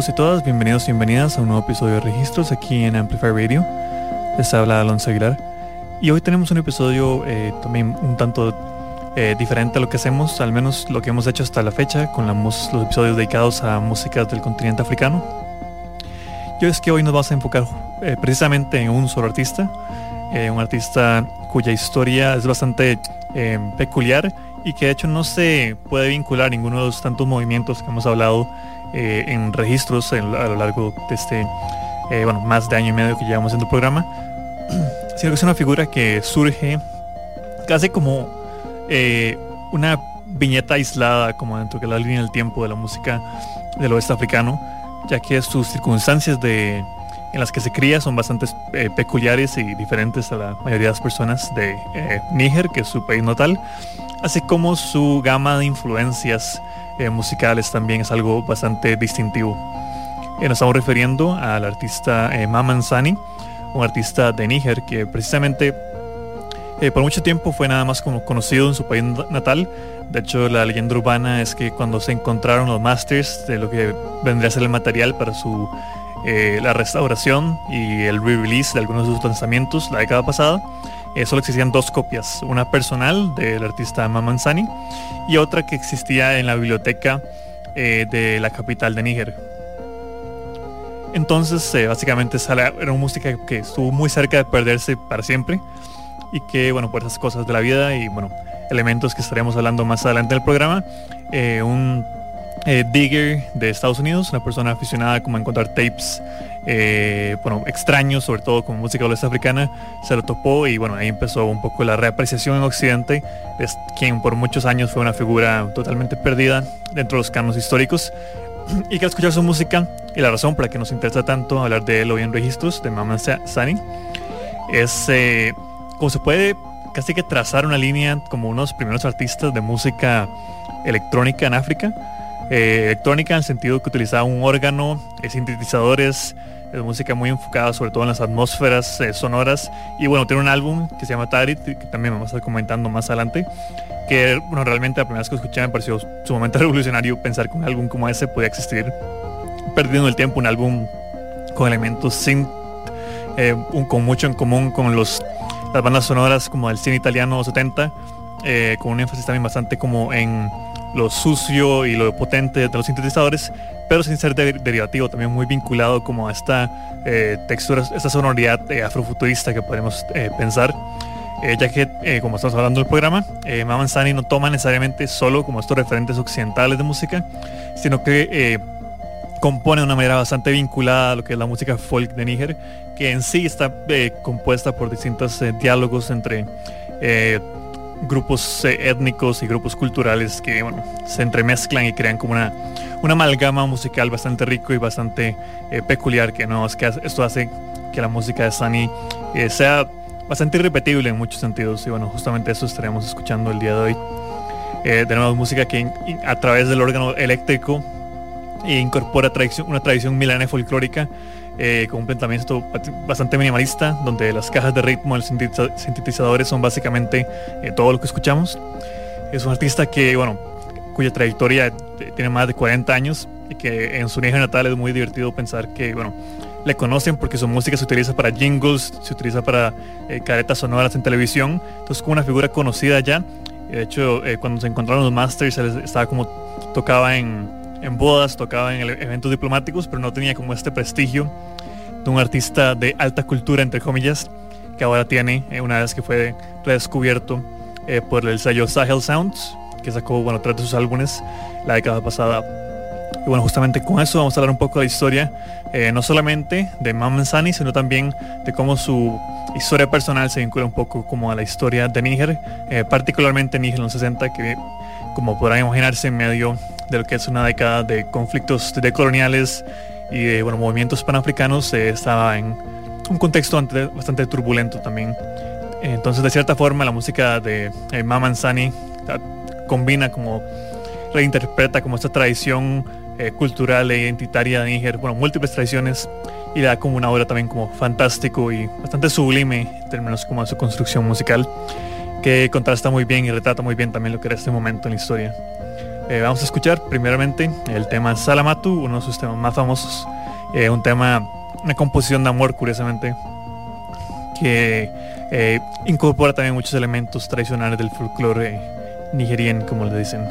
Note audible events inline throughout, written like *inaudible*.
Todos y todas, bienvenidos y bienvenidas a un nuevo episodio de Registros aquí en Amplify Radio. Les habla Alonso Aguilar. Y hoy tenemos un episodio eh, también un tanto eh, diferente a lo que hacemos, al menos lo que hemos hecho hasta la fecha, con los episodios dedicados a músicas del continente africano. Yo es que hoy nos vamos a enfocar eh, precisamente en un solo artista, un artista cuya historia es bastante peculiar y que de hecho no se puede vincular a ninguno de los tantos movimientos que hemos hablado eh, en registros a lo largo de este, eh, bueno, más de año y medio que llevamos en el programa, *clears throat* sino que es una figura que surge casi como eh, una viñeta aislada, como dentro de la línea del tiempo de la música del oeste africano, ya que sus circunstancias de, en las que se cría son bastante peculiares y diferentes a la mayoría de las personas de Níger, que es su país natal, así como su gama de influencias eh, musicales también es algo bastante distintivo. Eh, nos estamos refiriendo al artista eh, Maman Sani, un artista de Níger que precisamente por mucho tiempo fue nada más como conocido en su país natal. De hecho, la leyenda urbana es que cuando se encontraron los masters de lo que vendría a ser el material para su la restauración y el re-release de algunos de sus lanzamientos la década pasada, eh, solo existían dos copias, una personal del artista Mamanzani y otra que existía en la biblioteca eh, de la capital de Níger. Entonces, eh, básicamente era una música que estuvo muy cerca de perderse para siempre y que, bueno, por esas cosas de la vida y, bueno, elementos que estaremos hablando más adelante del programa, un digger de Estados Unidos, una persona aficionada como encontrar tapes eh, bueno, extraño, sobre todo con música oeste africana, se lo topó y bueno, ahí empezó un poco la reapreciación en Occidente, es quien por muchos años fue una figura totalmente perdida dentro de los canos históricos y que al escuchar su música y la razón por la que nos interesa tanto hablar de él hoy en registros de Mama Sani es eh, como se puede casi que trazar una línea como unos primeros artistas de música electrónica en África. Eh, electrónica en el sentido que utilizaba un órgano, sintetizadores, es música muy enfocada sobre todo en las atmósferas eh, sonoras. Y bueno, tiene un álbum que se llama Tarit, que también vamos a estar comentando más adelante. Que bueno, realmente la primera vez que escuché me pareció sumamente *laughs* revolucionario pensar que un álbum como ese podía existir perdiendo el tiempo, un álbum con elementos sin, eh, con mucho en común con los, las bandas sonoras como el cine italiano 70, eh, con un énfasis también bastante como en lo sucio y lo potente de los sintetizadores, pero sin ser derivativo, también muy vinculado como a esta eh, textura, esta sonoridad eh, afrofuturista que podemos eh, pensar. ya que, como estamos hablando del programa, Maman Sani no toma necesariamente solo como estos referentes occidentales de música, sino que compone de una manera bastante vinculada a lo que es la música folk de Níger, que en sí está compuesta por distintos diálogos entre grupos étnicos y grupos culturales que bueno, se entremezclan y crean como una, una amalgama musical bastante rico y bastante eh, peculiar que no es que esto hace que la música de Sunny eh, sea bastante irrepetible en muchos sentidos. Y bueno justamente eso estaremos escuchando el día de hoy. Eh, nuevo música que a través del órgano eléctrico incorpora tradición, una tradición milana folclórica con un planteamiento bastante minimalista, donde las cajas de ritmo, los sintetizadores son básicamente todo lo que escuchamos. Es un artista que, bueno, cuya trayectoria tiene más de 40 años y que en su niño natal es muy divertido pensar que, bueno, le conocen porque su música se utiliza para jingles, se utiliza para eh, caretas sonoras en televisión, entonces como una figura conocida ya. De hecho, eh, cuando se encontraron los Masters, estaba como tocaba en en bodas, tocaba en eventos diplomáticos, pero no tenía como este prestigio de un artista de alta cultura, entre comillas, que ahora tiene, eh, una vez que fue redescubierto eh, por el sello Sahel Sounds, que sacó, bueno, tres de sus álbumes la década pasada. Y bueno, justamente con eso vamos a hablar un poco de historia, eh, no solamente de Sani, sino también de cómo su historia personal se vincula un poco como a la historia de Níger, particularmente Níger en los 60, que como podrán imaginarse medio de lo que es una década de conflictos decoloniales y de bueno, movimientos panafricanos, estaba en un contexto bastante, turbulento también. Entonces, de cierta forma, la música de eh, Maman Sani combina como reinterpreta como esta tradición eh, cultural e identitaria de Níger, bueno, múltiples tradiciones y da como una obra también como fantástico y bastante sublime en términos como de su construcción musical que contrasta muy bien y retrata muy bien también lo que era este momento en la historia. Eh, vamos a escuchar primeramente el tema Salamatu, uno de sus temas más famosos, un tema una composición de amor, curiosamente, que eh, incorpora también muchos elementos tradicionales del folclore nigeriano, como le dicen.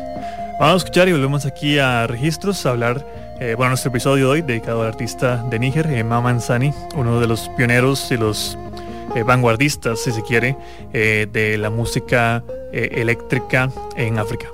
Vamos a escuchar y volvemos aquí a Registros a hablar, eh, bueno, nuestro episodio de hoy dedicado al artista de Níger, eh, Maman Sani, uno de los pioneros y los vanguardistas, si se quiere, de la música eléctrica en África.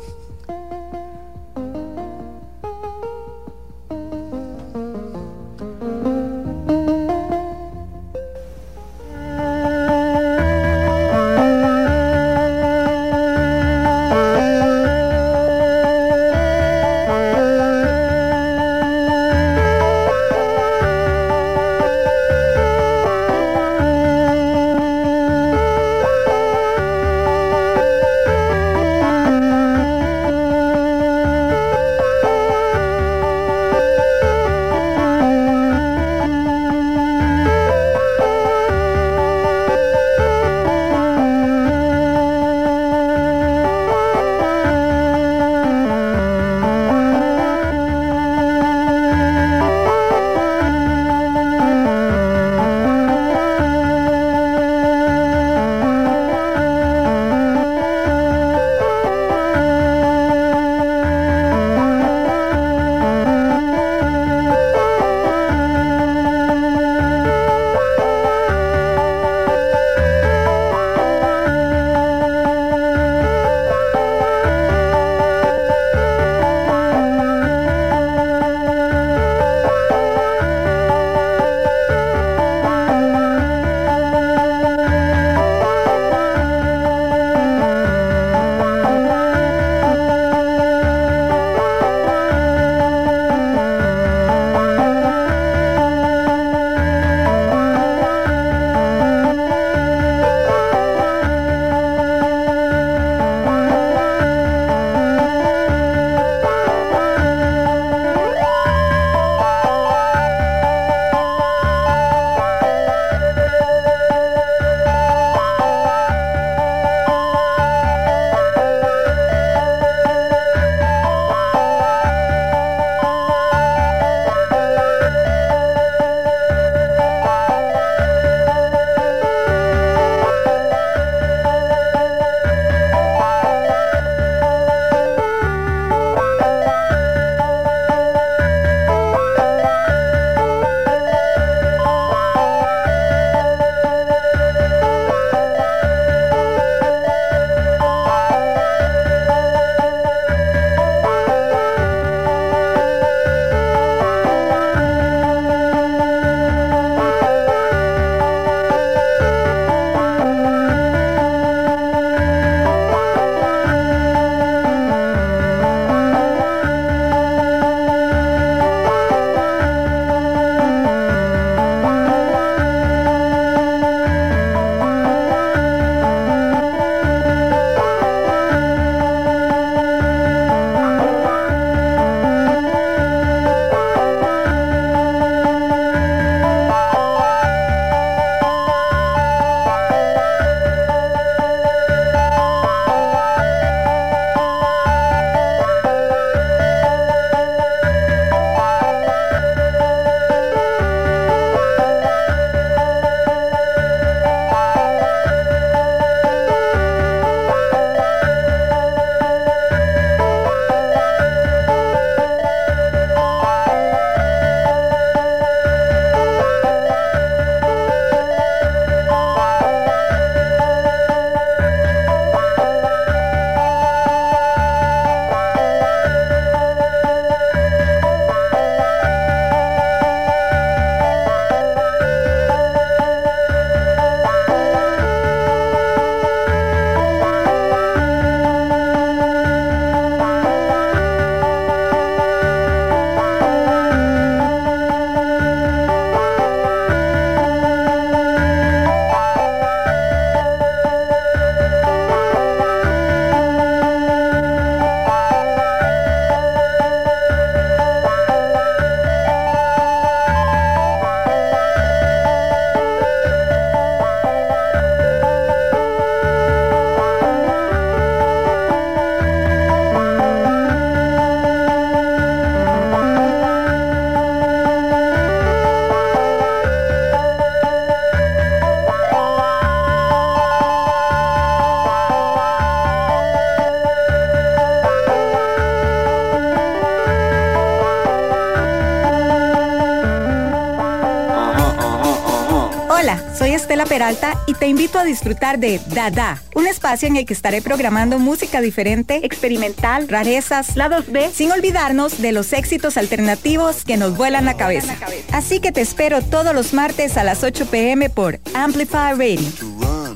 Peralta y te invito a disfrutar de Dada, un espacio en el que estaré programando música diferente, experimental, rarezas, lados B, sin olvidarnos de los éxitos alternativos que nos vuelan la cabeza. Así que te espero todos los martes a las 8 pm por Amplify Radio.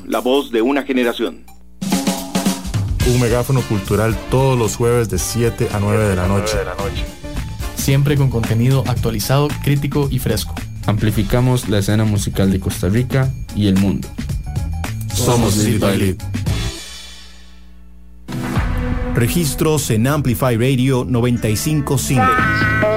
La voz de una generación. Un megáfono cultural todos los jueves de 7 a 9 de la noche. Siempre con contenido actualizado, crítico y fresco amplificamos la escena musical de Costa Rica y el mundo. Somos by Lead. Registros en Amplify Radio 955.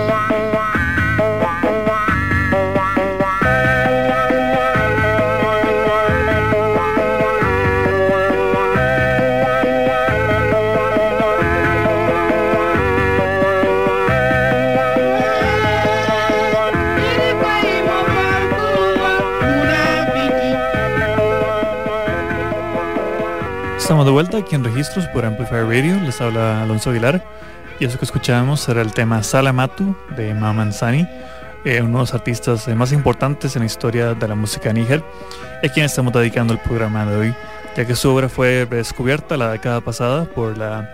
Estamos de vuelta aquí en Registros por Amplify Radio. Les habla Alonso Aguilar. Y eso que escuchábamos era el tema Salamatu de Mamanzani, eh, uno de los artistas eh, más importantes en la historia de la música níger, a quien estamos dedicando el programa de hoy, ya que su obra fue descubierta la década pasada por la,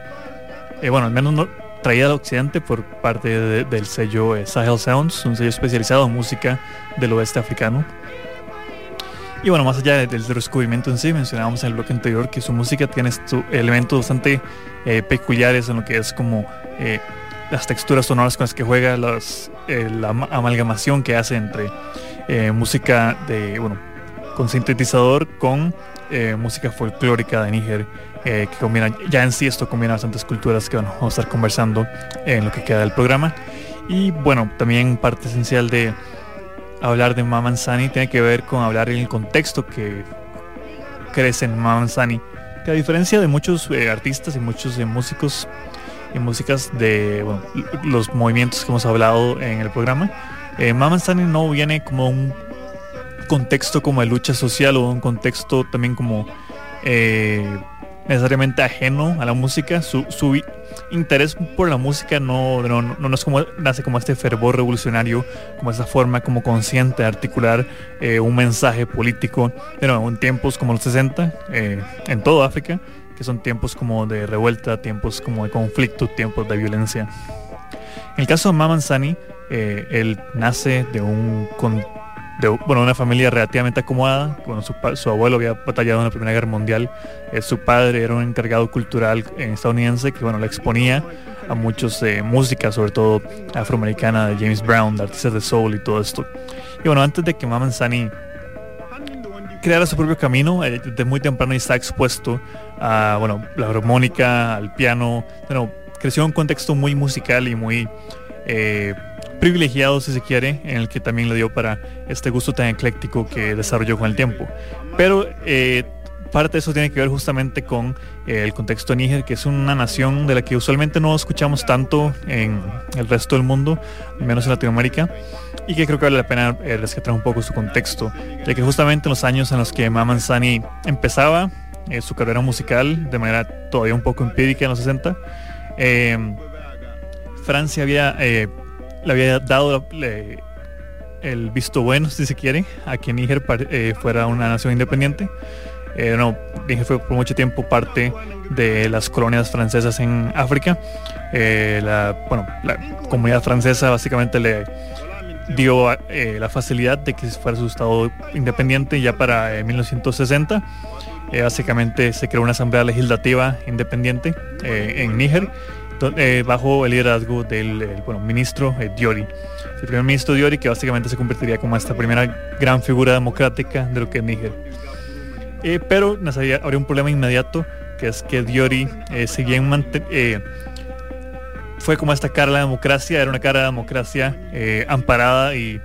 eh, bueno, al menos no, traída al occidente por parte del sello eh, Sahel Sounds, un sello especializado en música del oeste africano. Y bueno, más allá del descubrimiento en sí, mencionábamos en el bloque anterior que su música tiene elementos bastante eh, peculiares en lo que es como eh, las texturas sonoras con las que juega, eh, la amalgamación que hace entre música de, bueno, con sintetizador con música folclórica de Níger, que combina, ya en sí esto combina bastantes culturas que vamos a estar conversando en lo que queda del programa. Y bueno, también parte esencial de hablar de Mamanzani tiene que ver con hablar en el contexto que crece en Mamanzani. Que a diferencia de muchos eh, artistas y muchos eh, músicos y músicas de los movimientos que hemos hablado en el programa, eh, Mamanzani no viene como un contexto como de lucha social o un contexto también como necesariamente ajeno a la música. Su, su interés por la música no, no, no, es como, nace como este fervor revolucionario, como esa forma como consciente de articular eh, un mensaje político, pero en tiempos como los 60, eh, en toda África, que son tiempos como de revuelta, tiempos como de conflicto, tiempos de violencia. En el caso de Maman Sani, eh, él nace de un de bueno, una familia relativamente acomodada. Bueno, su, abuelo había batallado en la Primera Guerra Mundial. Eh, su padre era un encargado cultural estadounidense que bueno, le exponía a muchos de música, sobre todo afroamericana, de James Brown, de artistas de soul y todo esto. Y bueno, antes de que Maman Sani creara su propio camino, eh, desde muy temprano está expuesto a bueno, la armónica, al piano. Bueno, creció en un contexto muy musical y muy... Eh, privilegiado, si se quiere, en el que también le dio para este gusto tan ecléctico que desarrolló con el tiempo. Pero eh, parte de eso tiene que ver justamente con eh, el contexto de Níger, que es una nación de la que usualmente no escuchamos tanto en el resto del mundo, menos en Latinoamérica, y que creo que vale la pena eh, rescatar un poco su contexto, ya que justamente en los años en los que Maman Sani empezaba su carrera musical de manera todavía un poco empírica en los 60, Francia había le había dado el visto bueno, si se quiere, a que Níger eh, fuera una nación independiente. Eh, no, Níger fue por mucho tiempo parte de las colonias francesas en África. Eh, la, la comunidad francesa básicamente le dio la facilidad de que fuera su estado independiente ya para 1960. básicamente se creó una asamblea legislativa independiente en Níger eh, bajo el liderazgo del bueno, ministro eh, Diori. El primer ministro Diori que básicamente se convertiría como esta primera gran figura democrática de lo que es Níger. Eh, pero habría un problema inmediato que es que Diori seguía fue como esta cara de la democracia, era una cara de democracia amparada y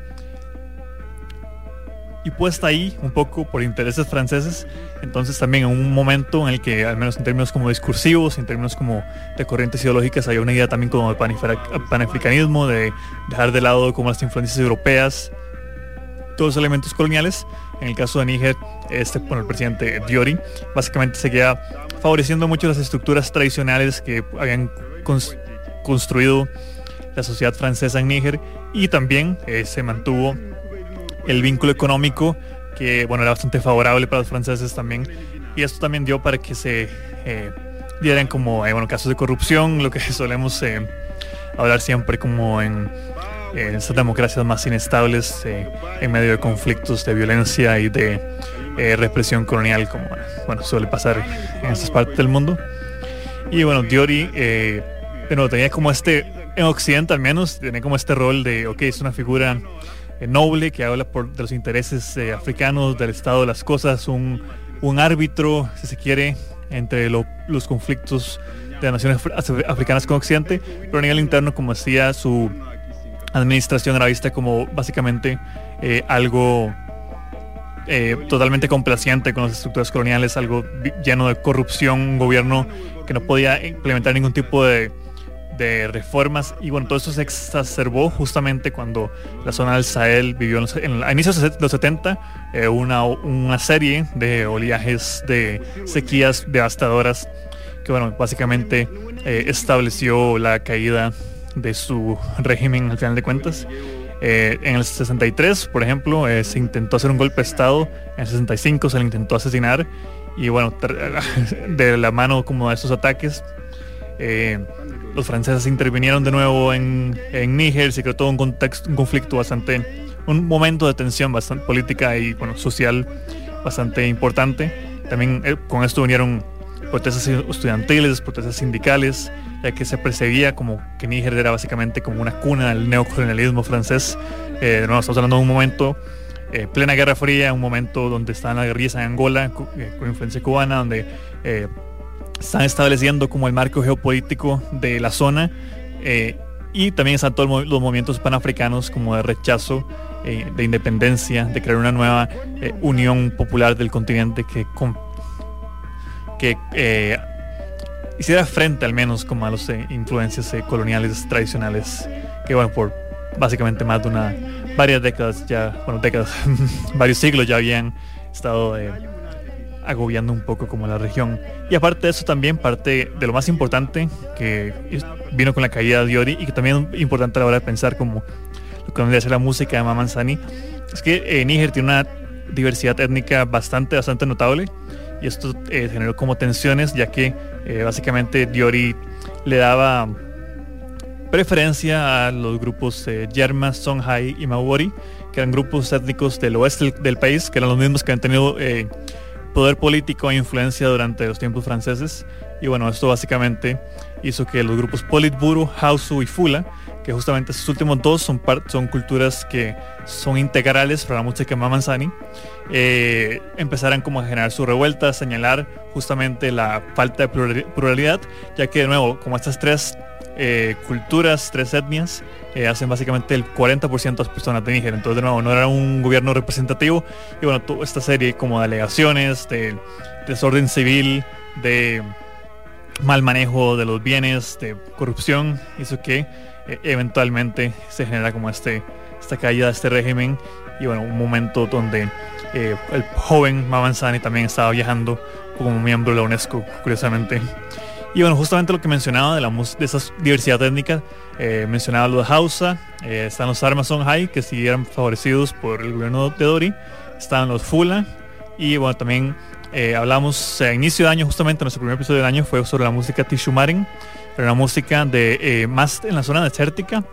y puesta ahí un poco por intereses franceses. Entonces también en un momento en el que, al menos en términos como discursivos, en términos como de corrientes ideológicas, hay una idea también como de panafricanismo, de dejar de lado como las influencias europeas, todos los elementos coloniales. En el caso de Níger, este, bueno, el presidente Diori básicamente seguía favoreciendo mucho las estructuras tradicionales que habían construido la sociedad francesa en Níger y también eh, se mantuvo el vínculo económico que bueno, era bastante favorable para los franceses también. Y esto también dio para que se eh, dieran como bueno, casos de corrupción, lo que *laughs* solemos hablar siempre como en, en estas democracias más inestables, en medio de conflictos de violencia y de represión colonial, como bueno, suele pasar en estas partes del mundo. Y bueno, Diori, eh, bueno, tenía como este, en Occidente al menos, tenía como este rol de, ok, es una figura eh, noble que habla por, de los intereses eh, africanos, del estado de las cosas, un, un árbitro, si se quiere, entre los conflictos de las naciones africanas con Occidente, pero a nivel interno, como decía, su administración era vista como básicamente algo eh, totalmente complaciente con las estructuras coloniales, algo lleno de corrupción, un gobierno que no podía implementar ningún tipo de, reformas y bueno, todo eso se exacerbó justamente cuando la zona del Sahel vivió en a inicios de los 70 eh, una, una serie de oleajes de sequías devastadoras que bueno, básicamente eh, estableció la caída de su régimen al final de cuentas. Eh, en el 63, por ejemplo, se intentó hacer un golpe de Estado, en el 65 se le intentó asesinar y bueno, *laughs* de la mano como de esos ataques, los franceses intervinieron de nuevo en, en Níger, se creó todo un contexto, un conflicto bastante, un momento de tensión bastante política y bueno, social bastante importante. También con esto unieron protestas estudiantiles, protestas sindicales, ya que se perseguía como que Níger era básicamente como una cuna del neocolonialismo francés. Eh, no, estamos hablando de un momento, eh, plena Guerra Fría, un momento donde están las guerrillas en Angola, eh, con influencia cubana, donde eh, están estableciendo como el marco geopolítico de la zona. y también están todos los movimientos panafricanos como de rechazo, de independencia, de crear una nueva unión popular del continente que, que hiciera frente al menos como a las eh, influencias eh, coloniales tradicionales que bueno por básicamente más de una varias décadas ya bueno décadas *laughs* varios siglos ya habían estado eh, agobiando un poco como la región. Y aparte de eso también parte de lo más importante que vino con la caída de Diori y que también es importante a la hora de pensar como lo que vendría a la música de Mamanzani es que Níger tiene una diversidad étnica bastante bastante notable y esto generó como tensiones ya que eh, básicamente Diori le daba preferencia a los grupos eh, Yerma, Songhai y Maori, que eran grupos étnicos del oeste del, país, que eran los mismos que han tenido eh, poder político e influencia durante los tiempos franceses. Y bueno, esto básicamente hizo que los grupos Politburo, Hausu y Fula que justamente estos últimos dos son, son culturas que son integrales para la música Mamanzani, eh, empezarán como a generar su revuelta, a señalar justamente la falta de pluralidad, ya que de nuevo, como estas tres eh, culturas, tres etnias, eh, hacen básicamente el 40% de las personas de Níger. Entonces, de nuevo, no era un gobierno representativo. Y bueno, toda esta serie como de alegaciones, de desorden civil, de mal manejo de los bienes, de corrupción, hizo que e-, eventualmente se genera como este, esta caída de este régimen y bueno, un momento donde eh, el joven Mamanzani también estaba viajando como miembro de la UNESCO, curiosamente. Y bueno, justamente lo que mencionaba de, la, de esa diversidad étnica, eh, mencionaba lo de Hausa, eh, están los Armas Songhai, que sí eran favorecidos por el gobierno de Dori, están los Fula, y bueno, también hablamos a inicio de año, justamente nuestro primer episodio del año fue sobre la música Tishumarin, pero una música de eh, más en la zona desértica,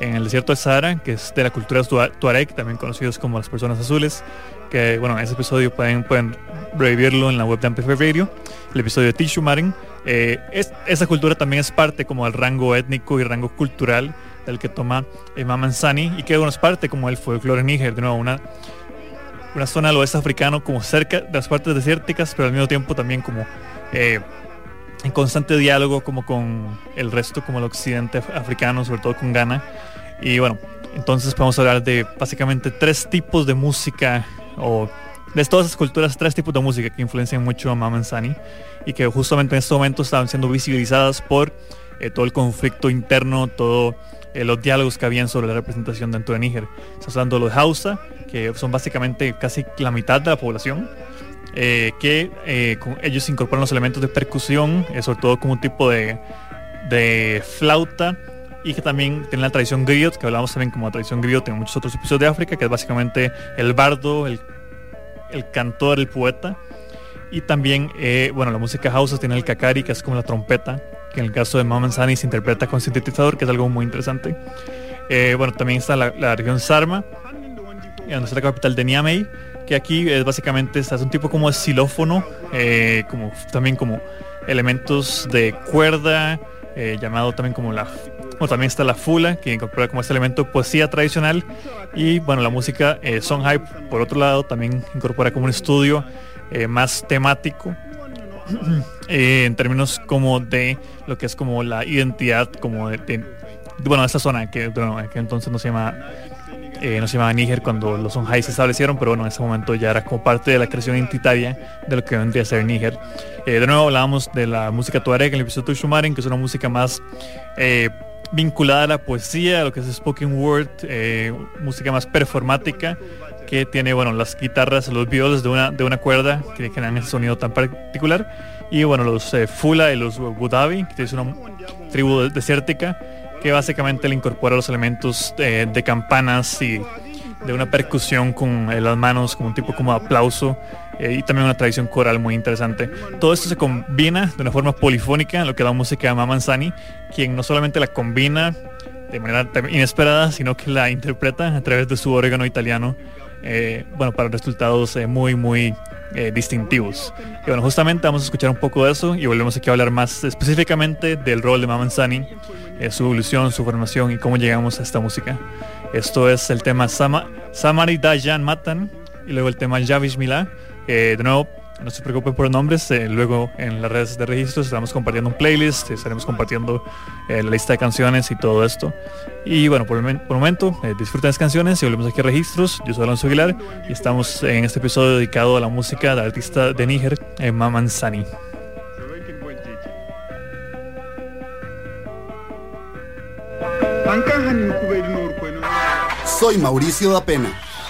en el desierto de Sahara, que es de la cultura tuareg, también conocidos como las personas azules, que bueno, ese episodio pueden, pueden revivirlo en la web de Amplify Radio, el episodio de Tishu Marin. Eh, es, esa cultura también es parte como del rango étnico y rango cultural del que toma eh, Mamanzani y que es parte como el folclore Níger, de nuevo una, una zona del oeste africano como cerca de las partes desérticas, pero al mismo tiempo también como eh, en constante diálogo como con el resto, como el occidente africano, sobre todo con Ghana. Y bueno, entonces podemos hablar de básicamente tres tipos de música o de todas esas culturas, tres tipos de música que influencian mucho a Mamansani y que justamente en este momento estaban siendo visibilizadas por eh, todo el conflicto interno, todos eh, los diálogos que habían sobre la representación dentro de Níger. Estamos hablando de los Hausa, que son básicamente casi la mitad de la población, eh, que eh, ellos incorporan los elementos de percusión, eh, sobre todo como un tipo de, de, flauta, y que también tiene la tradición griot, que hablamos también como tradición griot en muchos otros episodios de África, que es básicamente el bardo, el el cantor, el poeta. Y también, eh, bueno, la música house tiene el kakari, que es como la trompeta, que en el caso de Maman Sani se interpreta con sintetizador, que es algo muy interesante. Eh, bueno, también está la, región Sarma, donde está la capital de Niamey, que aquí es básicamente es un tipo como de xilófono, eh, como también como elementos de cuerda, llamado también como la bueno, también está la fula, que incorpora como este elemento poesía tradicional. Y bueno, la música eh, por otro lado, también incorpora como un estudio eh, más temático. *clears throat* Eh, en términos como de lo que es como la identidad como de, bueno esta zona que, que entonces no se llama eh, no se llamaba Níger cuando los Songhai se establecieron, pero bueno, en ese momento ya era como parte de la creación identitaria de lo que vendría a ser Níger. de nuevo hablábamos de la música tuareg en el episodio de Shumaren, que es una música más vinculada a la poesía, a lo que es spoken word, eh, música más performática, que tiene bueno las guitarras, los violos de una, de una cuerda que generan ese sonido tan particular. Y bueno, los eh, Fula y los Budavi, que es una tribu desértica, que básicamente le incorpora los elementos eh, de campanas y de una percusión con las manos, como un tipo como aplauso eh, y también una tradición coral muy interesante. Todo esto se combina de una forma polifónica, lo que da música a Mamanzani, quien no solamente la combina de manera inesperada, sino que la interpreta a través de su órgano italiano, eh, bueno, para resultados eh, muy, muy distintivos. Y bueno, justamente vamos a escuchar un poco de eso y volvemos aquí a hablar más específicamente del rol de Mamanzani, su evolución, su formación y cómo llegamos a esta música. Esto es el tema Sama, Samari Dayan Matan y luego el tema Javish Milá eh, de nuevo, no se preocupen por nombres, eh, luego en las redes de registros estamos compartiendo un playlist, estaremos compartiendo eh, la lista de canciones y todo esto. Y bueno, por el, momento, disfruten las canciones y volvemos aquí a registros. Yo soy Alonso Aguilar y estamos en este episodio dedicado a la música del artista de Níger, Maman Sani. Soy Mauricio da Pena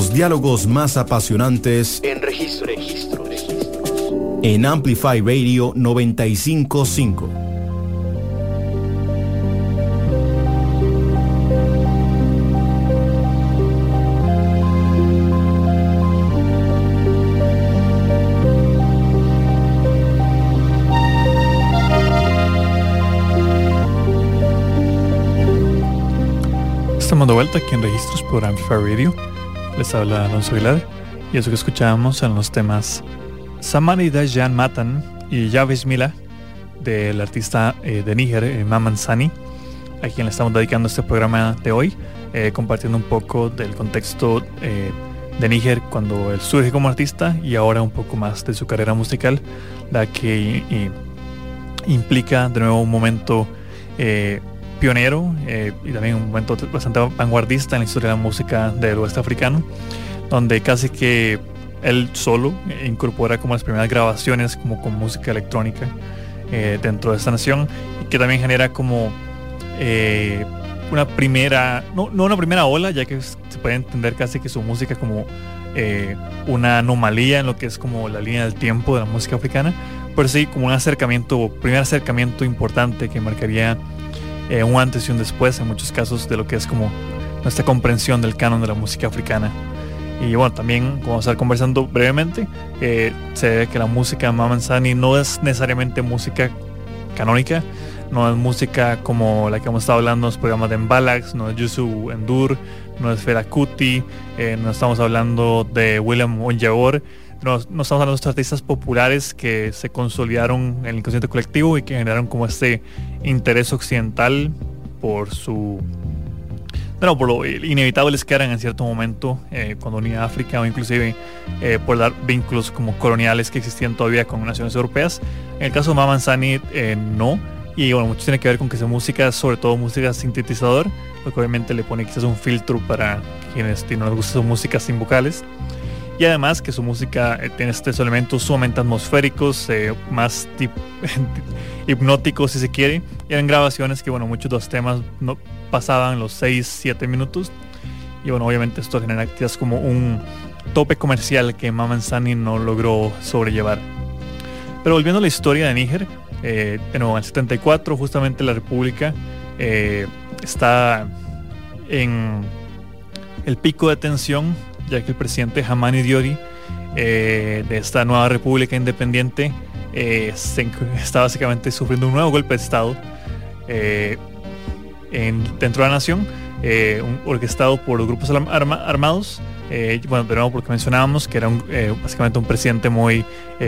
Los diálogos más apasionantes en registro. registro, registro. En Amplify Radio 955. de vuelta aquí en Registros por Amplify Radio. Les habla Alonso Aguilar y eso que escuchábamos en los temas Samani Dajan Matan y Yavis Mila del artista eh, de Níger, eh, Maman Sani, a quien le estamos dedicando este programa de hoy, eh, compartiendo un poco del contexto de Níger cuando él surge como artista y ahora un poco más de su carrera musical, la que implica de nuevo un momento pionero eh, y también un momento bastante vanguardista en la historia de la música del oeste africano, donde casi que él solo incorpora como las primeras grabaciones como con música electrónica eh, dentro de esta nación y que también genera como eh, una primera, no, no, una primera ola, ya que se puede entender casi que su música como una anomalía en lo que es como la línea del tiempo de la música africana, pero sí como un acercamiento, primer acercamiento importante que marcaría eh, un antes y un después en muchos casos de lo que es como nuestra comprensión del canon de la música africana. Y bueno, también como vamos a estar conversando brevemente, eh, se ve que la música de Mamanzani no es necesariamente música canónica, no es música como la que hemos estado hablando en los programas de Embalax, no es Yusu Endur, no es Ferakuti, eh, no estamos hablando de William Onyeor, no, no, estamos hablando de estos artistas populares que se consolidaron en el inconsciente colectivo y que generaron como este interés occidental por su bueno, por lo inevitables que eran en cierto momento eh, cuando unía África o inclusive eh, por dar vínculos como coloniales que existían todavía con naciones europeas. En el caso de Mamanzani eh, no. Y bueno, mucho tiene que ver con que su música, sobre todo música sintetizador, lo que obviamente le pone quizás un filtro para quienes no les gusta su música sin vocales y además que su música eh, tiene estos elementos sumamente atmosféricos, eh, más *laughs* hipnóticos si se quiere. Y eran grabaciones que, bueno, muchos de los temas no pasaban los 6, 7 minutos. Y bueno, obviamente esto genera quizás como un tope comercial que Mamanzani no logró sobrellevar. Pero volviendo a la historia de Níger, eh, en el 74 justamente la República eh, está en el pico de tensión ya que el presidente Hamani Diori eh, de esta nueva república independiente eh, *laughs* está básicamente sufriendo un nuevo golpe de Estado eh, dentro de la nación, orquestado por grupos armados. bueno, de nuevo porque mencionábamos que era básicamente un presidente muy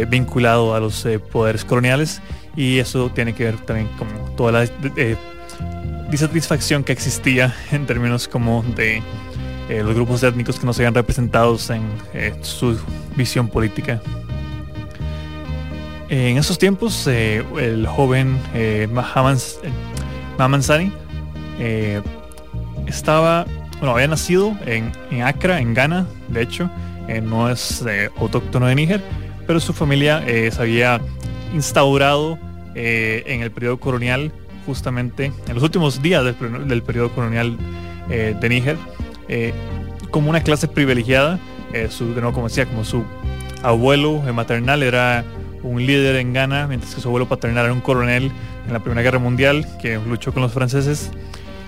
vinculado a los poderes coloniales y eso tiene que ver también con toda la disatisfacción que existía en términos como de eh, los grupos étnicos que no se vean representados en eh, su visión política. En esos tiempos, eh, el joven Maman Sani estaba, bueno, había nacido en, en Accra, en Ghana, de hecho, no es autóctono de Níger, pero su familia se había instaurado en el periodo colonial, justamente en los últimos días del, del periodo colonial de Níger, eh, como una clase privilegiada. Eh, su, de como decía, como su abuelo maternal era un líder en Ghana, mientras que su abuelo paternal era un coronel en la Primera Guerra Mundial que luchó con los franceses.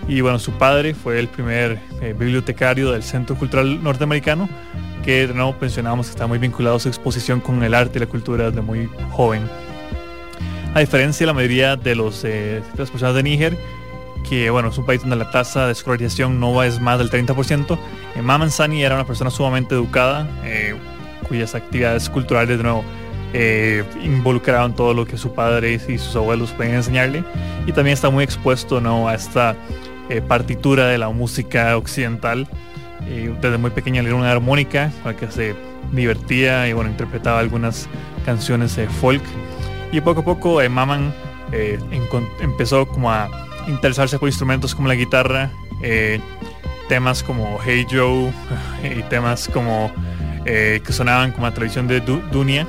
Y bueno, su padre fue el primer eh, bibliotecario del Centro Cultural Norteamericano, que de nuevo pensionábamos que está muy vinculado a su exposición con el arte y la cultura desde muy joven. A diferencia de la mayoría de, los, de las personas de Níger, que bueno, es un país donde la tasa de escolarización no es más del 30%. Eh, Maman Sani era una persona sumamente educada, eh, cuyas actividades culturales de nuevo eh, involucraban todo lo que su padre y sus abuelos podían enseñarle. Y también está muy expuesto ¿no? a esta eh, partitura de la música occidental. desde muy pequeña le una armónica para que se divertía y bueno, interpretaba algunas canciones de folk. Y poco a poco Maman empezó como a interesarse por instrumentos como la guitarra, eh, temas como Hey Joe *laughs* y temas como eh, que sonaban como la televisión de Dunia.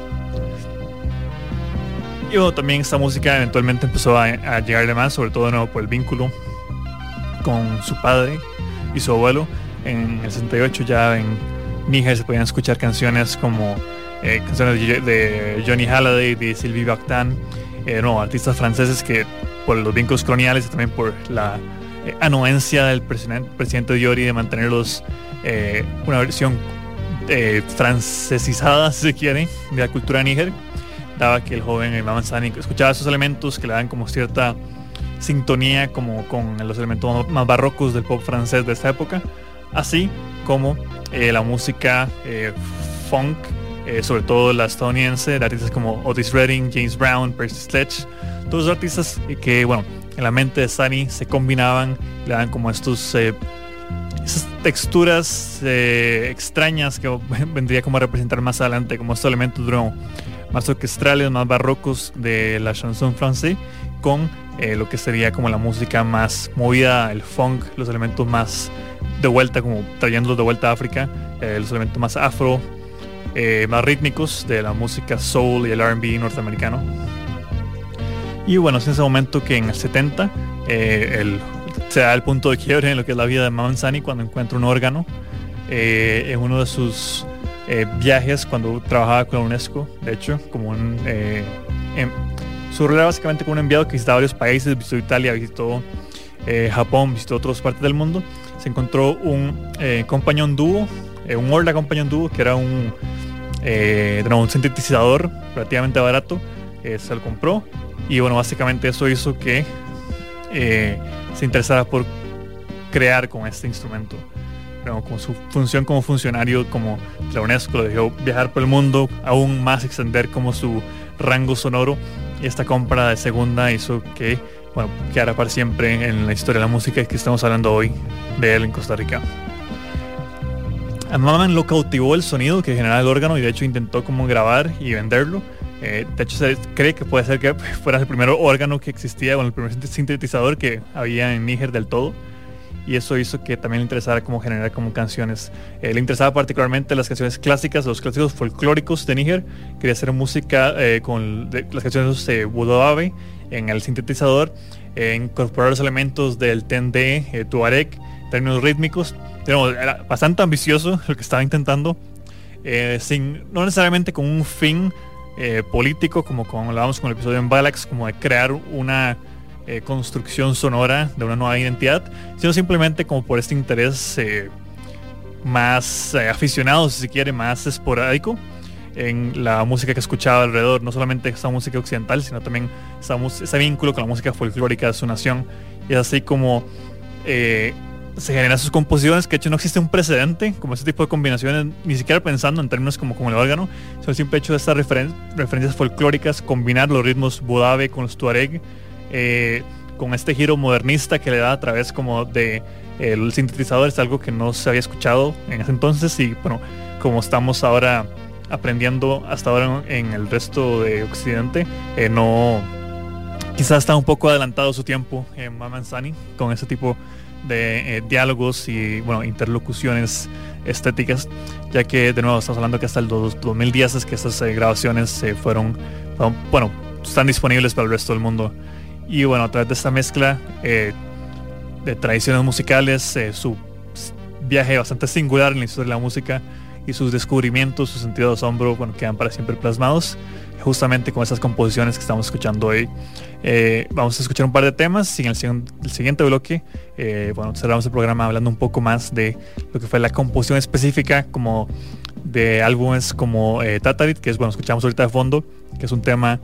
Y también esta música eventualmente empezó a, llegarle más, sobre todo nuevo por el vínculo con su padre y su abuelo. En el 68 ya en Níger se podían escuchar canciones como eh, canciones de, Johnny Halliday, de Sylvie Bactan, no, artistas franceses que por los vínculos coloniales y también por la eh, anuencia del presidente, presidente Diori de mantenerlos una versión francesizada, *laughs* si se quiere, de la cultura níger, daba que el joven Imam Sani escuchaba esos elementos que le dan como cierta sintonía como con los elementos más barrocos del pop francés de esta época, así como la música funk eh, sobre todo la estadounidense, de artistas como Otis Redding, James Brown, Percy Sledge, todos los artistas que, bueno, en la mente de Sunny se combinaban, le dan como estos, eh, esas texturas eh, extrañas que *laughs* vendría como a representar más adelante, como estos elementos más orquestrales, más barrocos de la chanson francés, con lo que sería como la música más movida, el funk, los elementos más de vuelta, como trayéndolos de vuelta a África, los elementos más afro, eh, más rítmicos de la música soul y el RB norteamericano. Y bueno, es en ese momento que en el 70 eh, se da el punto de quiebre en lo que es la vida de Manzani cuando encuentra un órgano eh, en uno de sus viajes cuando trabajaba con la UNESCO, de hecho, como un... su rol era básicamente como un enviado que visitaba varios países, visitó Italia, visitó Japón, visitó otras partes del mundo. Se encontró un compañón dúo, un Orla compañón dúo, que era un eh, un sintetizador relativamente barato, eh, se lo compró y bueno, básicamente eso hizo que eh, se interesara por crear con este instrumento. Pero con su función como funcionario, como la UNESCO lo dejó viajar por el mundo, aún más extender como su rango sonoro y esta compra de segunda hizo que bueno, quedara para siempre en la historia de la música que estamos hablando hoy de él en Costa Rica. A Maman lo cautivó el sonido que generaba el órgano y de hecho intentó como grabar y venderlo. Eh, de hecho se cree que puede ser que *laughs* fuera el primer órgano que existía, bueno, el primer sintetizador que había en Níger del todo. Y eso hizo que también le interesara como generar como canciones. Eh, le interesaba particularmente las canciones clásicas, los clásicos folclóricos de Níger. Quería hacer música eh, con las canciones de Budoabe en el sintetizador, incorporar los elementos del Tende, Tuareg, términos rítmicos era bastante ambicioso lo que estaba intentando, eh, sin, no necesariamente con un fin eh, político, como, como hablábamos con el episodio en Balax, como de crear una eh, construcción sonora de una nueva identidad, sino simplemente como por este interés más aficionado, si se quiere, más esporádico en la música que escuchaba alrededor, no solamente esa música occidental, sino también ese vínculo con la música folclórica de su nación. Y es así como se generan sus composiciones, que de hecho no existe un precedente como este tipo de combinaciones, ni siquiera pensando en términos como, como el órgano, sino siempre hecho de estas referencias folclóricas, combinar los ritmos budabe con los tuareg, eh, con este giro modernista que le da a través como de el sintetizador, es algo que no se había escuchado en ese entonces y bueno, como estamos ahora aprendiendo hasta ahora en el resto de Occidente, eh, no quizás está un poco adelantado su tiempo en Mamanzani con ese tipo eh, diálogos y bueno, interlocuciones estéticas, ya que de nuevo estamos hablando que hasta el 2010 es que estas eh, grabaciones se fueron, bueno, están disponibles para el resto del mundo. Y bueno, a través de esta mezcla eh, de tradiciones musicales, su viaje bastante singular en la historia de la música y sus descubrimientos, su sentido de asombro, bueno, quedan para siempre plasmados justamente con esas composiciones que estamos escuchando hoy. Eh, vamos a escuchar un par de temas y en el, siguiente bloque, eh, bueno, cerramos el programa hablando un poco más de lo que fue la composición específica como de álbumes como eh, Tatarit, que es, bueno, escuchamos ahorita de fondo, que es un tema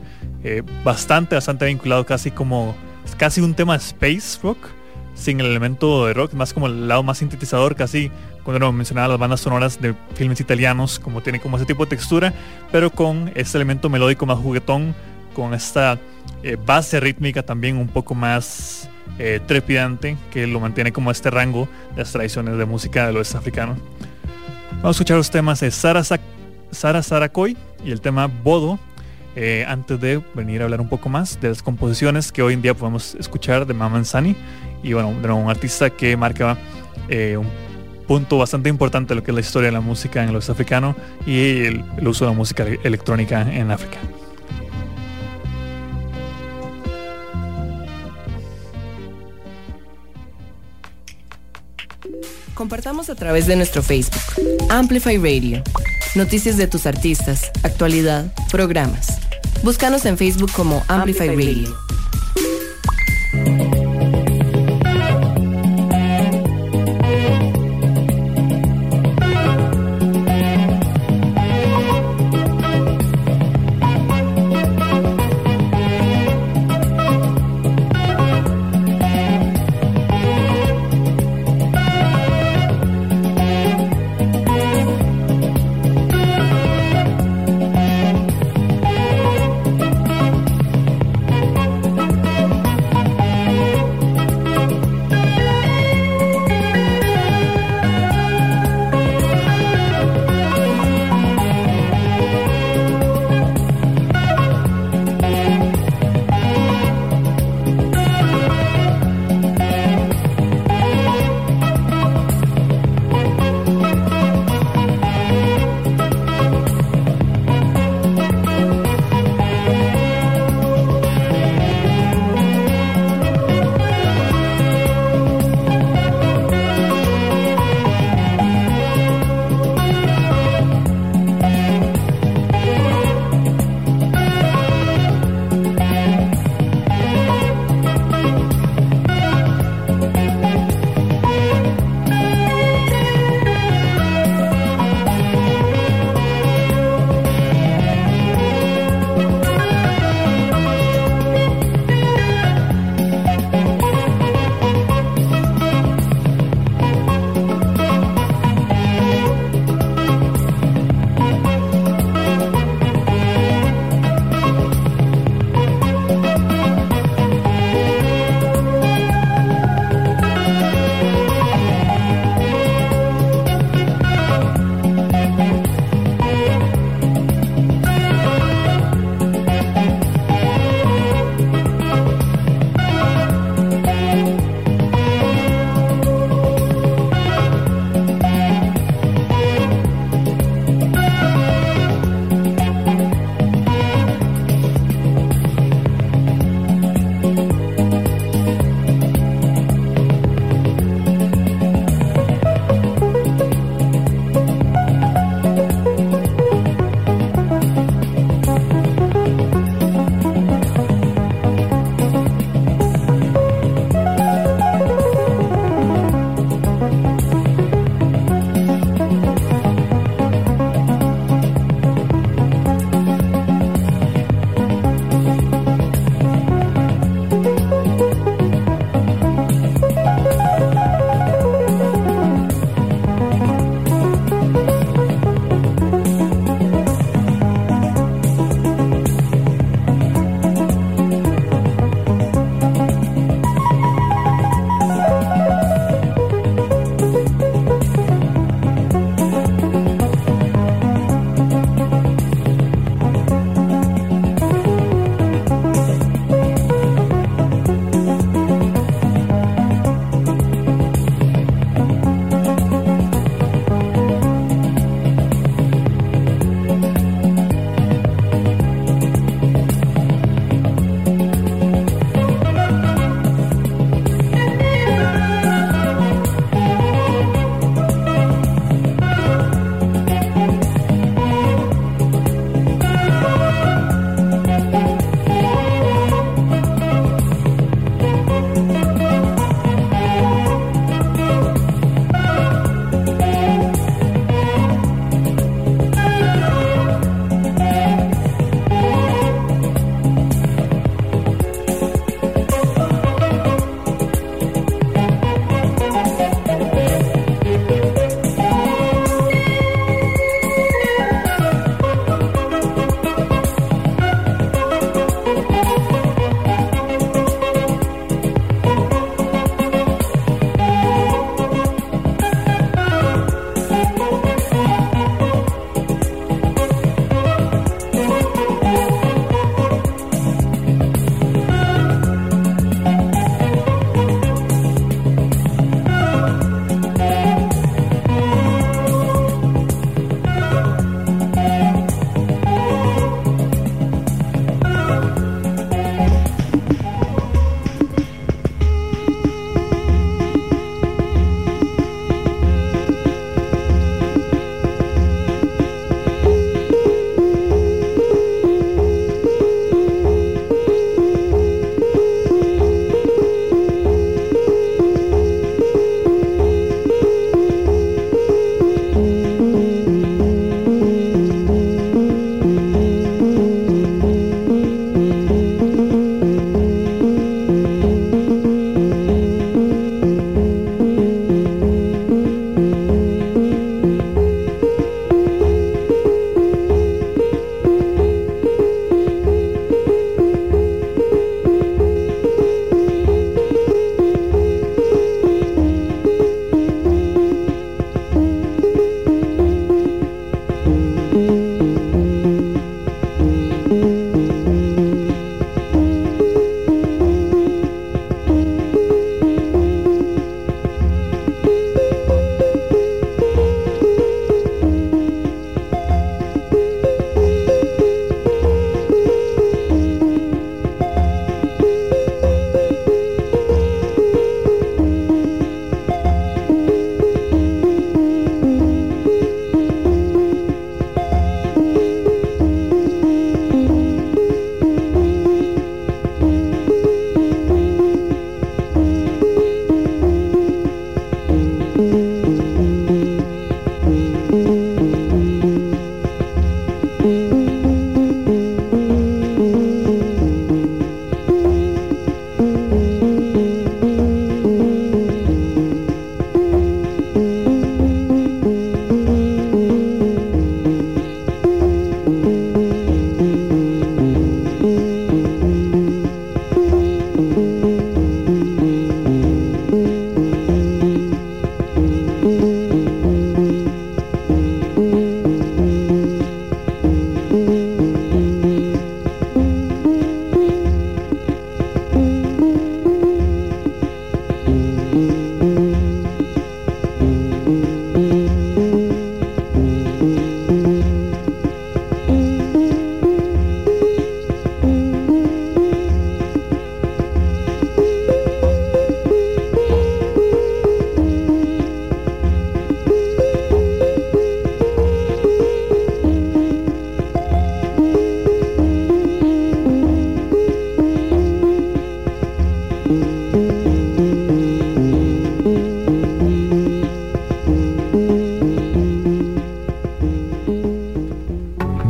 bastante, bastante vinculado casi como, casi un tema space rock, sin el elemento de rock, más como el lado más sintetizador, casi cuando mencionaba las bandas sonoras de filmes italianos, como tiene como ese tipo de textura, pero con este elemento melódico más juguetón, con esta eh, base rítmica también un poco más eh, trepidante, que lo mantiene como este rango de las tradiciones de música del oeste africano. Vamos a escuchar los temas de Sara, Sara Sarakoy y el tema Bodo, eh, antes de venir a hablar un poco más de las composiciones que hoy en día podemos escuchar de Maman Sani y bueno, de un artista que marca un punto bastante importante lo que es la historia de la música en el oeste y el, uso de la música electrónica en África. compartamos a través de nuestro Facebook. Amplify Radio. Noticias de tus artistas, actualidad, programas. Búscanos en Facebook como Amplify, Radio.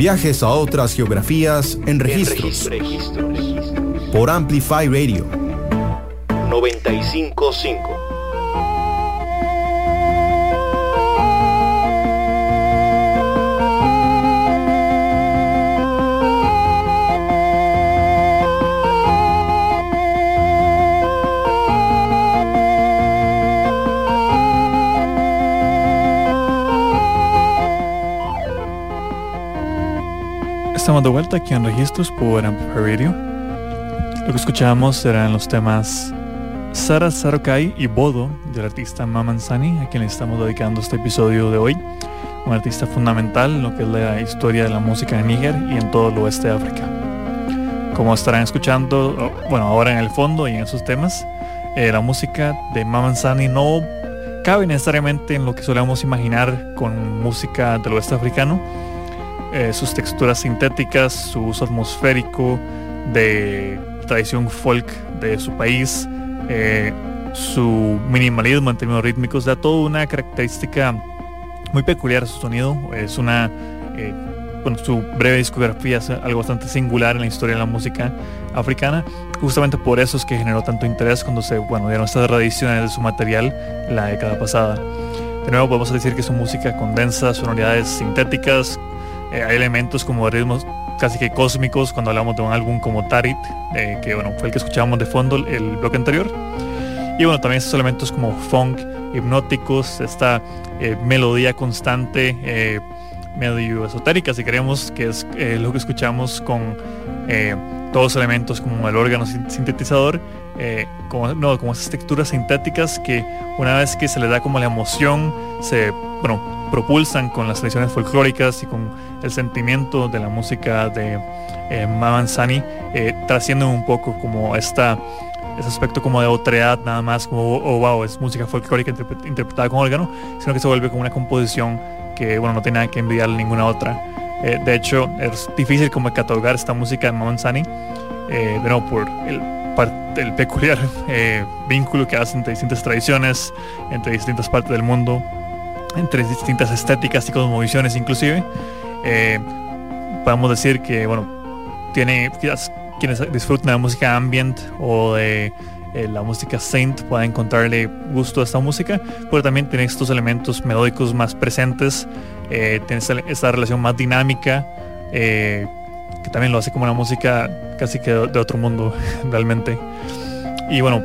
Viajes a otras geografías en registros. Por Amplify Radio. 955. Estamos de vuelta aquí en Registros por Amplify Radio. Lo que escuchábamos eran los temas Sara Sarokai y Bodo del artista Maman Sani, a quien le estamos dedicando este episodio de hoy. Un artista fundamental en lo que es la historia de la música en Níger y en todo el oeste de África. Como estarán escuchando, bueno, ahora en el fondo y en esos temas, eh, la música de Maman Sani no cabe necesariamente en lo que solemos imaginar con música del oeste africano eh, sus texturas sintéticas, su uso atmosférico de tradición folk de su país, eh, su minimalismo en términos rítmicos, da toda una característica muy peculiar a su sonido. Es una, eh, bueno, su breve discografía es algo bastante singular en la historia de la música africana. Justamente por eso es que generó tanto interés cuando se, bueno, dieron estas reediciones de su material la década pasada. De nuevo podemos decir que su música condensa sonoridades sintéticas, eh, hay elementos como ritmos casi que cósmicos cuando hablamos de un álbum como Tarit, eh, que bueno, fue el que escuchábamos de fondo el bloque anterior. Y bueno, también esos elementos como funk, hipnóticos, esta eh, melodía constante, medio esotérica, si queremos, que es lo que escuchamos con todos los elementos como el órgano sintetizador, como, no, como esas texturas sintéticas que una vez que se le da como la emoción, se, bueno, propulsan con las tradiciones folclóricas y con el sentimiento de la música de eh, Mamanzani, eh, trascienden un poco como esta, ese aspecto como de otredad, nada más como, oh, wow, es música folclórica interpretada con órgano, sino que se vuelve como una composición que, bueno, no tiene nada que envidiarle ninguna otra. Eh, de hecho, es difícil como catalogar esta música de Mamanzani, eh, de por el, el peculiar vínculo que hacen entre distintas tradiciones, entre distintas partes del mundo, entre distintas estéticas y cosmovisiones inclusive. Eh, podemos decir que, bueno, tiene quienes disfrutan de la música ambient o de eh, la música saint pueden encontrarle gusto a esta música, pero también tiene estos elementos melódicos más presentes, eh, tiene esta, relación más dinámica, que también lo hace como una música casi que de, otro mundo *laughs* realmente. Y bueno,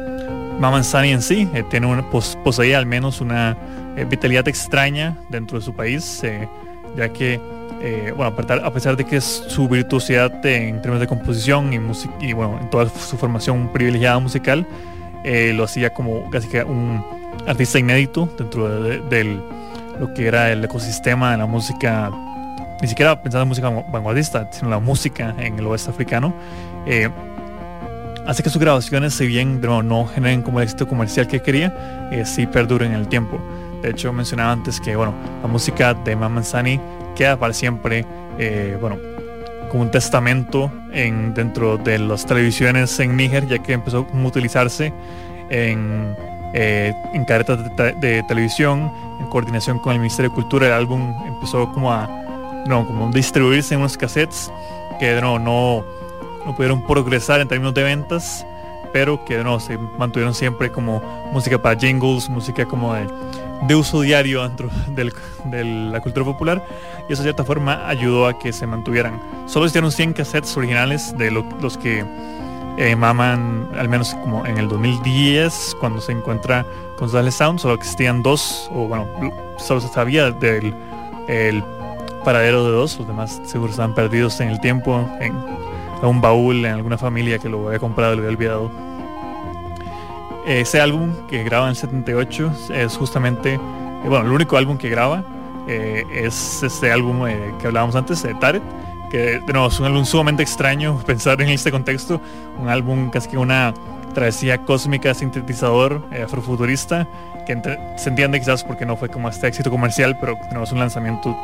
Maman Sani en sí tiene una, poseía al menos una eh, vitalidad extraña dentro de su país, eh, ya que, eh, bueno, a pesar de que es su virtuosidad en términos de composición y, y bueno, en toda su formación privilegiada musical, lo hacía como casi que un artista inédito dentro de, lo que era el ecosistema de la música, ni siquiera pensando en música vanguardista, sino la música en el oeste africano. hace que sus grabaciones, si bien no, no generen como el éxito comercial que quería, sí perduren en el tiempo. De hecho, mencionaba antes que, bueno, la música de Maman Sani queda para siempre, eh, bueno, como un testamento en, dentro de las televisiones en Níger, ya que empezó a utilizarse en, eh, en caretas de, televisión, en coordinación con el Ministerio de Cultura. El álbum empezó como a no, como distribuirse en unos cassettes que no, no, no pudieron progresar en términos de ventas, pero que no, se mantuvieron siempre como música para jingles, música como de de uso diario dentro de la cultura popular y eso de cierta forma ayudó a que se mantuvieran. Solo existieron 100 cassettes originales de los que eh, maman, al menos como en el 2010, cuando se encuentra con González Sound, solo existían dos, o bueno, solo se sabía del el paradero de dos, los demás seguro estaban perdidos en el tiempo, en un baúl, en alguna familia que lo había comprado y lo había olvidado. Ese álbum que graba en el 78 es justamente, eh, bueno, el único álbum que graba eh, es este álbum eh, que hablábamos antes, de Taret, que de nuevo es un álbum sumamente extraño *laughs* pensar en este contexto, un álbum casi que una travesía cósmica, sintetizador, afrofuturista, que se entiende quizás porque no fue como este éxito comercial, pero tenemos un lanzamiento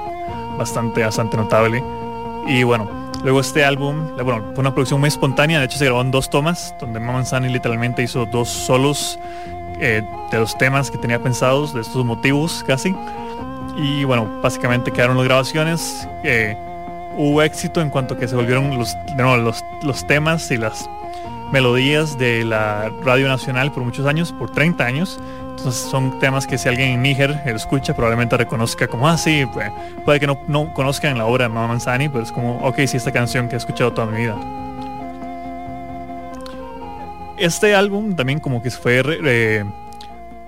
bastante, bastante notable. Y bueno, Luego este álbum, bueno, fue una producción muy espontánea, de hecho se grabó en dos tomas, donde Maman Sani literalmente hizo dos solos eh, de los temas que tenía pensados, de estos motivos casi. Y bueno, básicamente quedaron las grabaciones. Eh, hubo éxito en cuanto que se volvieron los, los, los temas y las melodías de la Radio Nacional por muchos años, por 30 años. Entonces son temas que si alguien en Níger escucha probablemente reconozca como, ah, sí, pues, puede que no, no conozcan la obra de Mama Manzani, pero es como, ok, sí, esta canción que he escuchado toda mi vida. Este álbum también como que fue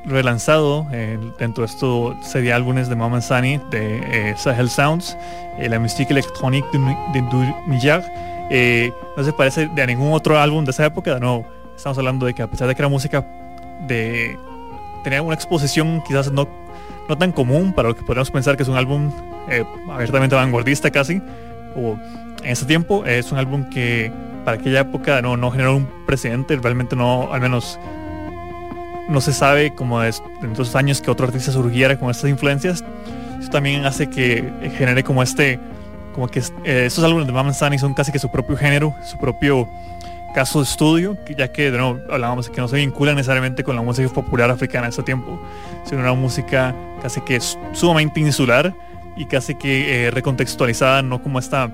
relanzado eh, dentro de estos serie álbumes de Mama Manzani de eh, Sahel Sounds, eh, la música electrónica de, de no se parece de ningún otro álbum de esa época, nuevo, estamos hablando de que a pesar de que era música de tenía una exposición quizás no, no tan común para lo que podríamos pensar que es un álbum abiertamente vanguardista casi, o en ese tiempo es un álbum que para aquella época no, no generó un precedente, realmente no, al menos no se sabe como en esos años que otro artista surgiera con estas influencias. También hace que genere como este, como que eh, estos álbumes de Mama Sunny son casi que su propio género, su propio caso de estudio, ya que de nuevo hablábamos de que no se vincula necesariamente con la música popular africana en ese tiempo, sino una música casi que sumamente insular y casi que eh, recontextualizada, no como esta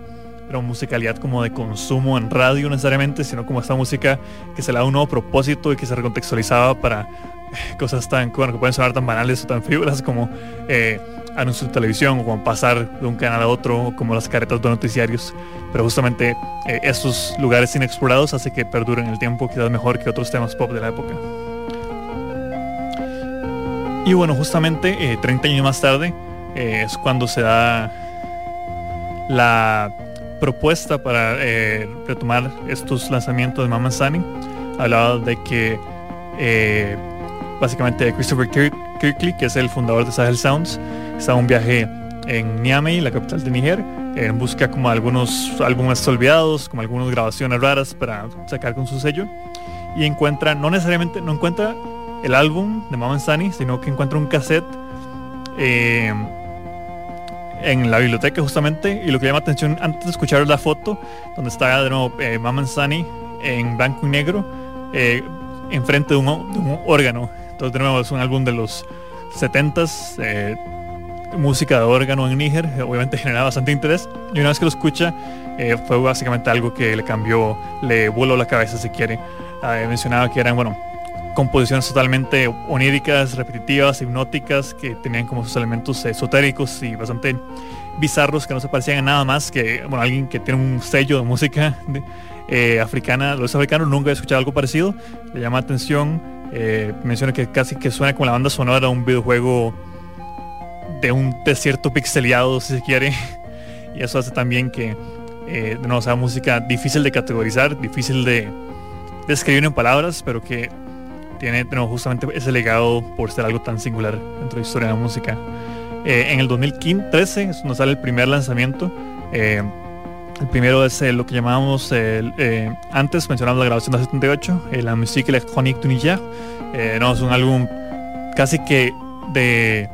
musicalidad como de consumo en radio necesariamente, sino como esta música que se le da un nuevo propósito y que se recontextualizaba para eh, cosas tan, bueno, que pueden sonar tan banales o tan figuras como eh, anuncios de televisión o como pasar de un canal a otro, como las caretas de noticiarios. Pero justamente eh, estos lugares inexplorados hace que perduren el tiempo quizás mejor que otros temas pop de la época. Y bueno, justamente 30 años más tarde es cuando se da la propuesta para eh, retomar estos lanzamientos de Mama Sunny hablaba de que eh, básicamente Christopher Kirkley, que es el fundador de Sahel Sounds, está en un viaje en Niamey, la capital de Niger, en busca como algunos álbumes olvidados, como algunas grabaciones raras para sacar con su sello. Y encuentra, no necesariamente, no encuentra el álbum de Mama Sunny, sino que encuentra un cassette eh, en la biblioteca justamente y lo que llama atención antes de escuchar la foto donde está de nuevo eh, Sunny en blanco y negro eh, enfrente de un, órgano. Entonces de nuevo es un álbum de los 70s eh, música de órgano en Níger obviamente genera bastante interés y una vez que lo escucha fue básicamente algo que le cambió le voló la cabeza si quiere mencionaba que eran bueno composiciones totalmente oníricas, repetitivas, hipnóticas, que tenían como sus elementos esotéricos y bastante bizarros, que no se parecían a nada más que bueno, alguien que tiene un sello de música eh, africana. Los africanos nunca he escuchado algo parecido, le llama atención. Eh, menciona que casi que suena como la banda sonora de un videojuego de un desierto pixeleado, si se quiere. y eso hace también que eh, no sea música difícil de categorizar, difícil de describir en palabras, pero que tiene justamente ese legado por ser algo tan singular dentro de la historia de la música. Eh, en el 2013 es donde sale el primer lanzamiento. Eh, el primero es eh, lo que llamábamos, antes mencionamos la grabación de 78, la musique electronique du Niger. no, es un álbum casi que de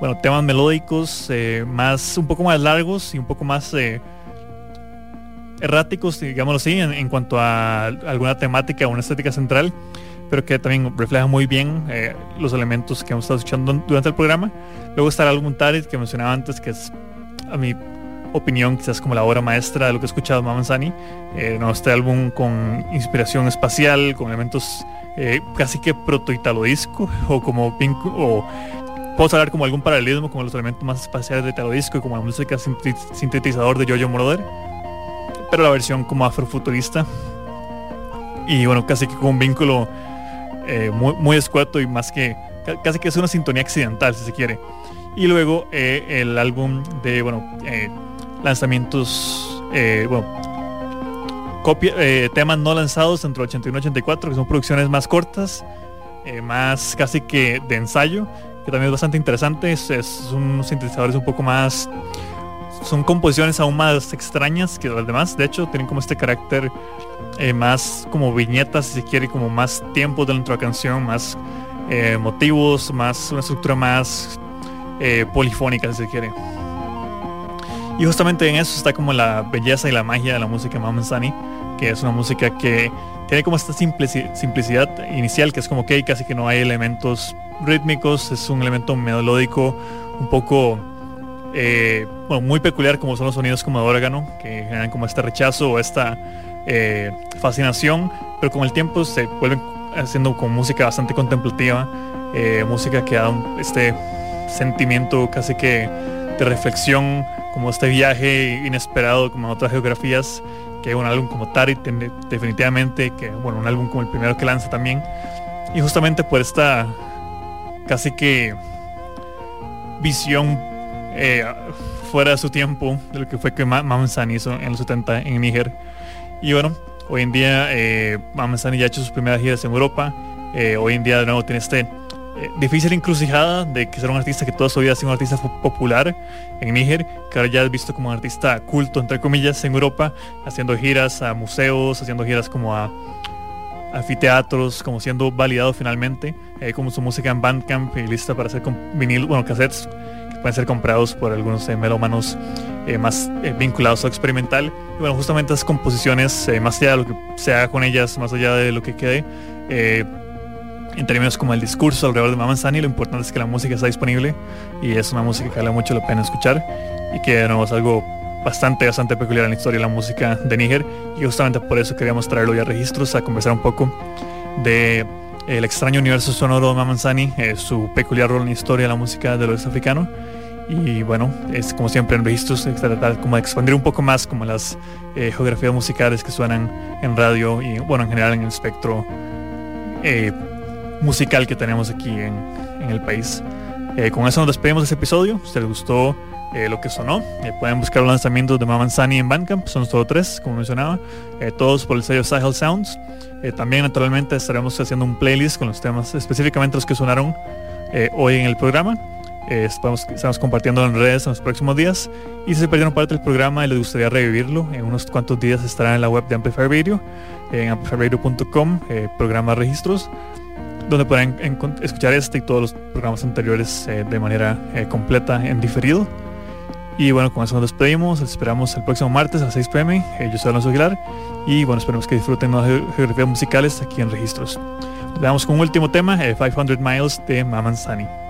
bueno, temas melódicos, más, un poco más largos y un poco más erráticos, digámoslo así, en, cuanto a alguna temática o una estética central pero que también refleja muy bien eh, los elementos que hemos estado escuchando durante el programa. Luego está el álbum Tarit que mencionaba antes, que es a mi opinión quizás como la obra maestra de lo que he escuchado Mama Sani. Eh, no, este álbum con inspiración espacial, con elementos eh, casi que proto-italo disco *laughs* o como pink, o puedo hablar como algún paralelismo con los elementos más espaciales de italo disco y como la música sintetizador de Jojo Moroder, pero la versión como afrofuturista y bueno, casi que con un vínculo eh, muy, muy escueto y más que casi que es una sintonía accidental si se quiere. Y luego eh, el álbum de, bueno, eh, lanzamientos, bueno, copia, temas no lanzados entre 81 y 84, que son producciones más cortas, más casi que de ensayo, que también es bastante interesante, es, es un sintetizadores un poco más son composiciones aún más extrañas que las demás. De hecho, tienen como este carácter eh, más como viñetas, si se quiere, como más tiempo dentro de la canción, más eh, motivos, más una estructura más eh, polifónica, si se quiere. Y justamente en eso está como la belleza y la magia de la música Mama Sunny, que es una música que tiene como esta simplicidad inicial, que es como que casi que no hay elementos rítmicos, es un elemento melódico un poco eh, muy peculiar como son los sonidos como de órgano, que generan como este rechazo o esta eh, fascinación, pero con el tiempo se vuelven haciendo con música bastante contemplativa, eh, música que da este sentimiento casi que de reflexión, como este viaje inesperado como en otras geografías, que un álbum como Tarit definitivamente, que bueno, un álbum como el primero que lanza también, y justamente por esta casi que visión eh, fuera de su tiempo de lo que fue que Mamanzani hizo en los 70 en Níger. Y bueno, hoy en día eh, ya ha hecho sus primeras giras en Europa. Eh, hoy en día de nuevo tiene este eh, difícil encrucijada de que ser un artista que toda su vida ha sido un artista popular en Níger, que ahora ya es visto como un artista culto, entre comillas, en Europa, haciendo giras a museos, haciendo giras como a anfiteatros, como siendo validado finalmente, como su música en Bandcamp y lista para hacer con bueno, cassettes pueden ser comprados por algunos eh, melómanos eh, más eh, vinculados a experimental. Y bueno, justamente esas composiciones, más allá de lo que se haga con ellas, más allá de lo que quede, en términos como el discurso alrededor de Mamanzani, lo importante es que la música está disponible y es una música que vale mucho la pena escuchar y que nuevo es algo bastante, bastante peculiar en la historia de la música de Níger y justamente por eso queríamos traerlo ya a registros a conversar un poco de el extraño universo sonoro de Mamanzani, eh, su peculiar rol en la historia de la música del oeste africano. Y bueno, es como siempre en registros, se trata como de expandir un poco más como las eh, geografías musicales que suenan en radio y bueno, en general en el espectro eh, musical que tenemos aquí en, en el país. con eso nos despedimos de este episodio. Si les gustó lo que sonó, pueden buscar los lanzamientos de Mamanzani en Bandcamp, son solo tres, como mencionaba, todos por el sello Sahel Sounds. Eh, también naturalmente estaremos haciendo un playlist con los temas, específicamente los que sonaron eh, hoy en el programa. Eh, estamos, compartiendo en redes en los próximos días. Y si se perdieron parte del programa y les gustaría revivirlo, en unos cuantos días estará en la web de Amplify Radio, en amplifyradio.com, programa registros, donde podrán escuchar este y todos los programas anteriores de manera completa en diferido. Y bueno, con eso nos despedimos. esperamos el próximo martes a las 6 pm. Eh, yo soy Alonso Aguilar. Y bueno, esperemos que disfruten de geografías musicales aquí en Registros. Nos vemos con un último tema, 500 eh, Miles de Maman Sunny.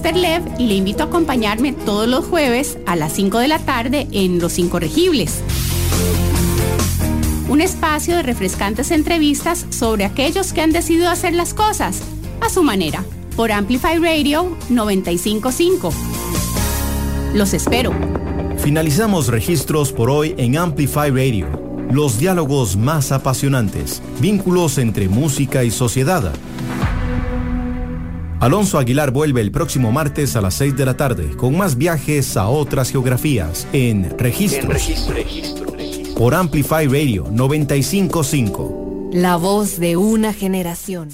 Esther Lev y le invito a acompañarme todos los jueves a las 5 de la tarde en Los Incorregibles. Un espacio de refrescantes entrevistas sobre aquellos que han decidido hacer las cosas a su manera por Amplify Radio 955. Los espero. Finalizamos registros por hoy en Amplify Radio. Los diálogos más apasionantes, vínculos entre música y sociedad. Alonso Aguilar vuelve el próximo martes a las 6 de la tarde con más viajes a otras geografías en Registros. Por Amplify Radio 955. La voz de una generación.